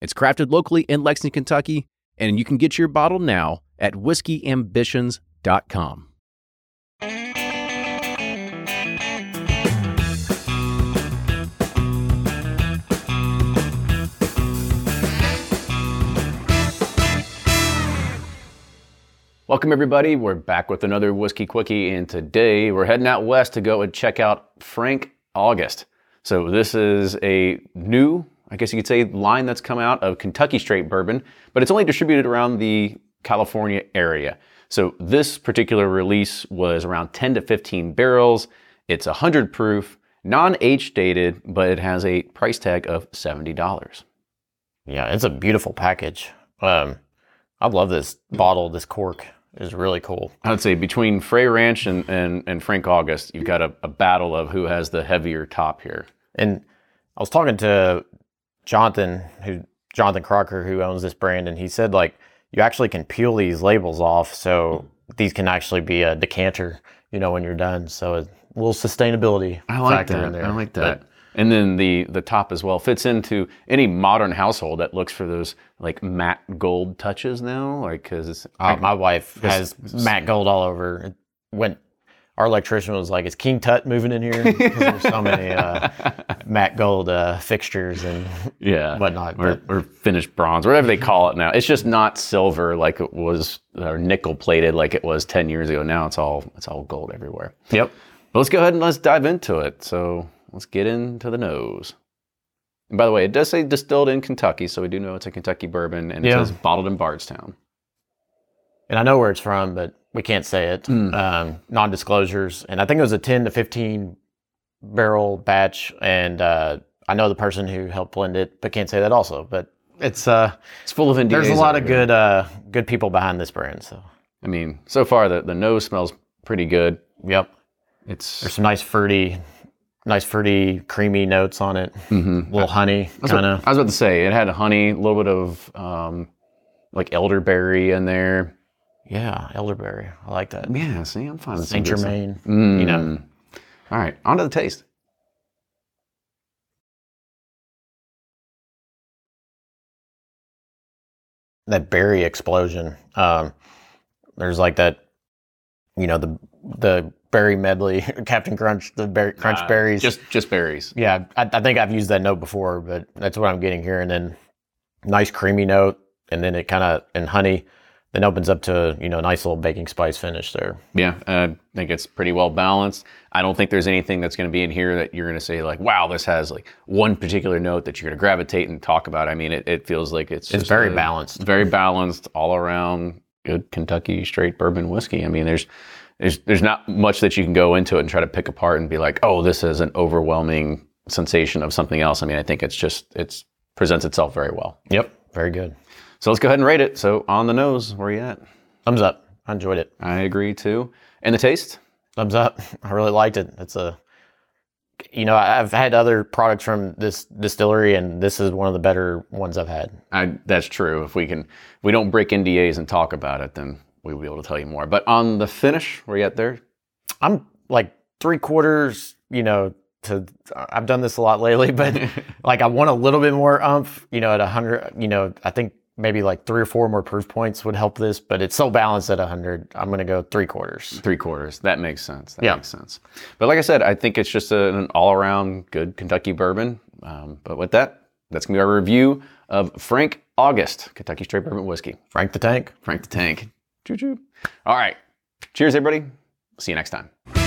It's crafted locally in Lexington, Kentucky, and you can get your bottle now at whiskeyambitions.com. Welcome, everybody. We're back with another Whiskey Quickie, and today we're heading out west to go and check out Frank August. So, this is a new, I guess you could say, line that's come out of Kentucky Straight Bourbon, but it's only distributed around the California area. So, this particular release was around 10 to 15 barrels. It's 100 proof, non age dated, but it has a price tag of $70. Yeah, it's a beautiful package. Um, I love this bottle, this cork is really cool. I would say between Frey Ranch and, and, and Frank August, you've got a, a battle of who has the heavier top here. And I was talking to Jonathan, who Jonathan Crocker, who owns this brand, and he said like you actually can peel these labels off, so these can actually be a decanter, you know, when you're done. So a little sustainability I like factor that. in there. I like that. But that. and then the the top as well fits into any modern household that looks for those like matte gold touches now, like because uh, my wife has matte gold all over. When our electrician was like, "Is King Tut moving in here?" there's so many uh, matte gold uh, fixtures and yeah, whatnot, or, or finished bronze, whatever they call it now. It's just not silver like it was, or nickel plated like it was ten years ago. Now it's all it's all gold everywhere. Yep. But let's go ahead and let's dive into it. So let's get into the nose. And by the way, it does say distilled in Kentucky, so we do know it's a Kentucky bourbon, and it Yeah. says bottled in Bardstown. and I know where it's from, but we can't say it. Mm. Um, non-disclosures, and I think it was a ten to fifteen barrel batch, and uh, I know the person who helped blend it, but can't say that also. But it's uh, It's full of NDAs. there's a lot of good uh, good people behind this brand. So I mean, so far the, the nose smells pretty good. yep, It's there's some nice fruity, nice fruity, creamy notes on it. Mhm. little honey, I kind of. I was about to say it had honey, a little bit of um, like elderberry in there. Yeah, elderberry. I like that. Yeah, see, I'm fine with some Saint good stuff. Germain. Mm. you know. All right, on to the taste. that berry explosion. Um, there's like that, you know, the the berry medley, Captain Crunch, the berry, crunch Uh, berries. Just just berries. yeah, I, I think I've used that note before, but that's what I'm getting here. And then nice creamy note, and then it kind of and honey, then opens up to you know a nice little baking spice finish there. Yeah, uh, I think it's pretty well balanced. I don't think there's anything that's going to be in here that you're going to say like, "Wow, this has like one particular note that you're going to gravitate and talk about." I mean, it, it feels like it's It's very a- balanced. very balanced, all around good Kentucky straight bourbon whiskey. I mean, there's there's there's not much that you can go into it and try to pick apart and be like, "Oh, this is an overwhelming sensation of something else." I mean, I think it's just it's presents itself very well. Yep, very good. So let's go ahead and rate it. So on the nose, where are you at? Thumbs up. I enjoyed it. I agree too. And the taste? Thumbs up. I really liked it. It's a, you know, I've had other products from this distillery, and this is one of the better ones I've had. I, that's true. If we can, if we don't break NDAs and talk about it, then we'll be able to tell you more. But on the finish, where you at there? I'm like three quarters, you know, to I've done this a lot lately, but like I want a little bit more umph, you know, at a hundred, you know, I think maybe like three or four more proof points would help this, but it's so balanced at hundred. I'm gonna go three quarters. Three quarters. That makes sense. That Yeah. makes sense. But like I said, I think it's just an all-around good Kentucky bourbon. Um, but with that, that's gonna be our review of Frank August Kentucky Straight Bourbon Whiskey. Frank the Tank. Frank the Tank. Choo choo. All right. Cheers, everybody. See you next time.